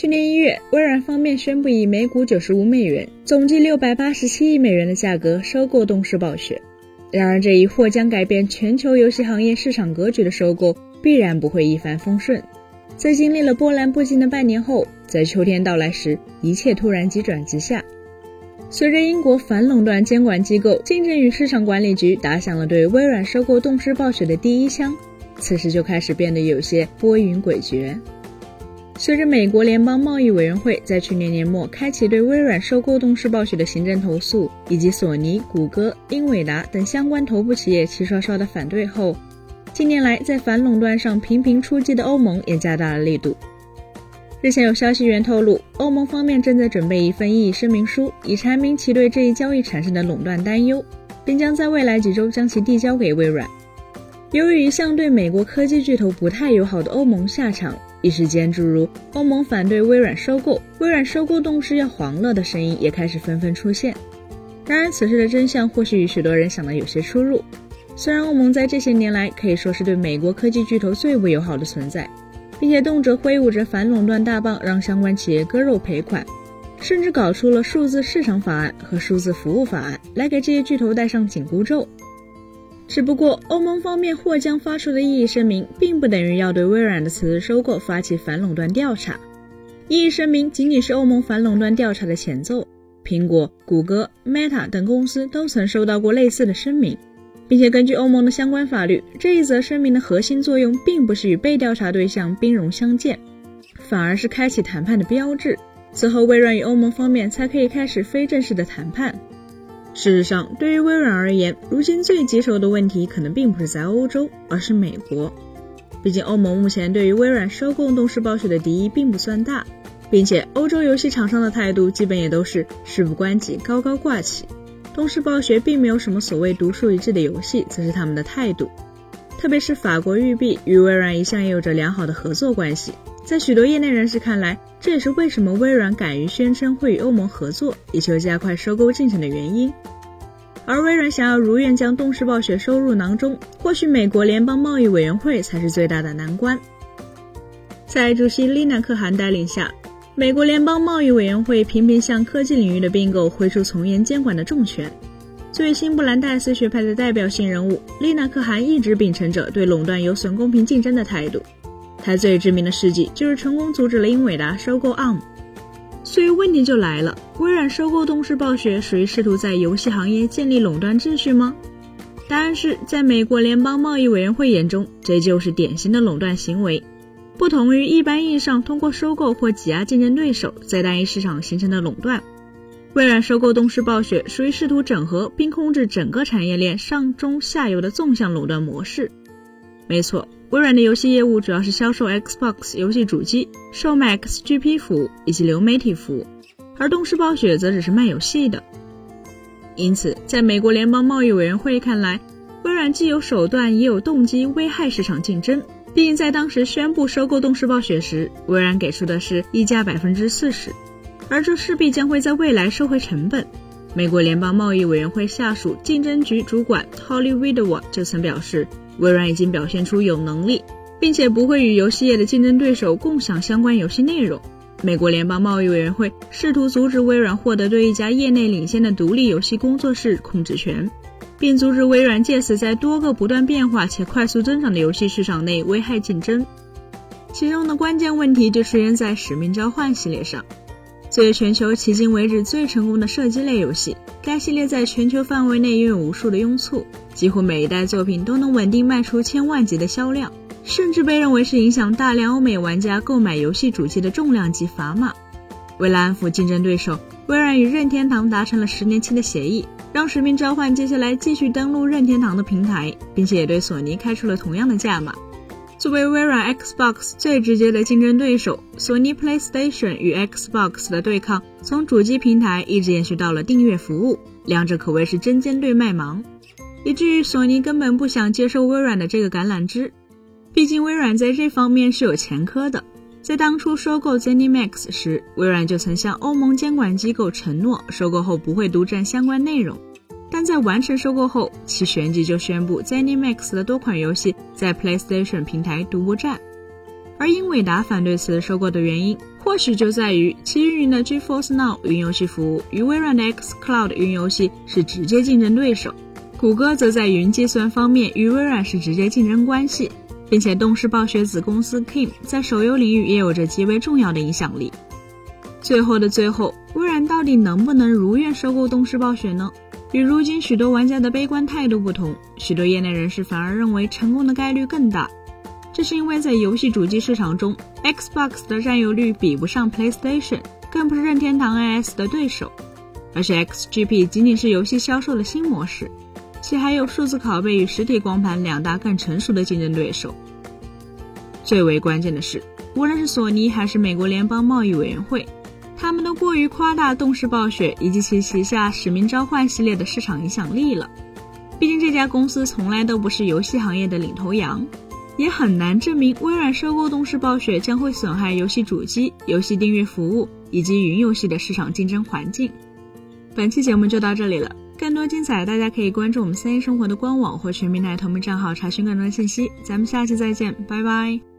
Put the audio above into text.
去年一月，微软方面宣布以每股九十五美元，总计六百八十七亿美元的价格收购动视暴雪。然而，这一或将改变全球游戏行业市场格局的收购，必然不会一帆风顺。在经历了波澜不惊的半年后，在秋天到来时，一切突然急转直下。随着英国反垄断监管机构竞争与市场管理局打响了对微软收购动视暴雪的第一枪，此时就开始变得有些波云诡谲。随着美国联邦贸易委员会在去年年末开启对微软收购动视暴雪的行政投诉，以及索尼、谷歌、英伟达等相关头部企业齐刷刷的反对后，近年来在反垄断上频频出击的欧盟也加大了力度。日前有消息源透露，欧盟方面正在准备一份异议声明书，以阐明其对这一交易产生的垄断担忧，并将在未来几周将其递交给微软。由于一向对美国科技巨头不太友好的欧盟下场。一时间，诸如欧盟反对微软收购、微软收购动视要黄了的声音也开始纷纷出现。然而，此事的真相或许与许多人想的有些出入。虽然欧盟在这些年来可以说是对美国科技巨头最不友好的存在，并且动辄挥舞着反垄断大棒，让相关企业割肉赔款，甚至搞出了数字市场法案和数字服务法案来给这些巨头戴上紧箍咒。只不过，欧盟方面或将发出的异议声明，并不等于要对微软的此次收购发起反垄断调查。异议声明仅仅是欧盟反垄断调查的前奏。苹果、谷歌、Meta 等公司都曾收到过类似的声明，并且根据欧盟的相关法律，这一则声明的核心作用并不是与被调查对象兵戎相见，反而是开启谈判的标志。此后，微软与欧盟方面才可以开始非正式的谈判。事实上，对于微软而言，如今最棘手的问题可能并不是在欧洲，而是美国。毕竟，欧盟目前对于微软收购动视暴雪的敌意并不算大，并且欧洲游戏厂商的态度基本也都是事不关己，高高挂起。动视暴雪并没有什么所谓独树一帜的游戏，则是他们的态度。特别是法国育碧与微软一向也有着良好的合作关系，在许多业内人士看来，这也是为什么微软敢于宣称会与欧盟合作，以求加快收购进程的原因。而微软想要如愿将动视暴雪收入囊中，或许美国联邦贸易委员会才是最大的难关。在主席丽娜可汗带领下，美国联邦贸易委员会频频向科技领域的并购挥出从严监管的重拳。作为新布兰戴斯学派的代表性人物，丽娜可汗一直秉承着对垄断有损公平竞争的态度。他最知名的事迹就是成功阻止了英伟达收购 ARM。所以问题就来了：微软收购动视暴雪属于试图在游戏行业建立垄断秩序吗？答案是在美国联邦贸易委员会眼中，这就是典型的垄断行为。不同于一般意义上通过收购或挤压竞争对手在单一市场形成的垄断，微软收购动视暴雪属于试图整合并控制整个产业链上中下游的纵向垄断模式。没错。微软的游戏业务主要是销售 Xbox 游戏主机、售卖 XGP 服务以及流媒体服务，而动视暴雪则只是卖游戏的。因此，在美国联邦贸易委员会看来，微软既有手段也有动机危害市场竞争。毕竟，在当时宣布收购动视暴雪时，微软给出的是溢价百分之四十，而这势必将会在未来收回成本。美国联邦贸易委员会下属竞争局主管 Holly Widowar 就曾表示。微软已经表现出有能力，并且不会与游戏业的竞争对手共享相关游戏内容。美国联邦贸易委员会试图阻止微软获得对一家业内领先的独立游戏工作室控制权，并阻止微软借此在多个不断变化且快速增长的游戏市场内危害竞争。其中的关键问题就出现在《使命召唤》系列上。作为全球迄今为止最成功的射击类游戏，该系列在全球范围内拥有无数的拥簇，几乎每一代作品都能稳定卖出千万级的销量，甚至被认为是影响大量欧美玩家购买游戏主机的重量级砝码。为了安抚竞争对手，微软与任天堂达成了十年期的协议，让《使命召唤》接下来继续登陆任天堂的平台，并且也对索尼开出了同样的价码。作为微软 Xbox 最直接的竞争对手，索尼 PlayStation 与 Xbox 的对抗从主机平台一直延续到了订阅服务，两者可谓是针尖对麦芒，以至于索尼根本不想接受微软的这个橄榄枝。毕竟微软在这方面是有前科的，在当初收购 ZeniMax 时，微软就曾向欧盟监管机构承诺，收购后不会独占相关内容。但在完成收购后，其旋即就宣布 ZeniMax 的多款游戏在 PlayStation 平台独播战。而英伟达反对此收购的原因，或许就在于其运营的 GeForce Now 云游戏服务与微软的 X Cloud 云游戏是直接竞争对手。谷歌则在云计算方面与微软是直接竞争关系，并且动视暴雪子公司 Kim 在手游领域也有着极为重要的影响力。最后的最后，微软到底能不能如愿收购动视暴雪呢？与如今许多玩家的悲观态度不同，许多业内人士反而认为成功的概率更大。这是因为在游戏主机市场中，Xbox 的占有率比不上 PlayStation，更不是任天堂 IS 的对手，而且 XGP 仅仅是游戏销售的新模式。且还有数字拷贝与实体光盘两大更成熟的竞争对手。最为关键的是，无论是索尼还是美国联邦贸易委员会，他们都过于夸大动视暴雪以及其旗下《使命召唤》系列的市场影响力了。毕竟这家公司从来都不是游戏行业的领头羊，也很难证明微软收购动视暴雪将会损害游戏主机、游戏订阅服务以及云游戏的市场竞争环境。本期节目就到这里了。更多精彩，大家可以关注我们三一生活的官网或全平台同名账号查询更多信息。咱们下期再见，拜拜。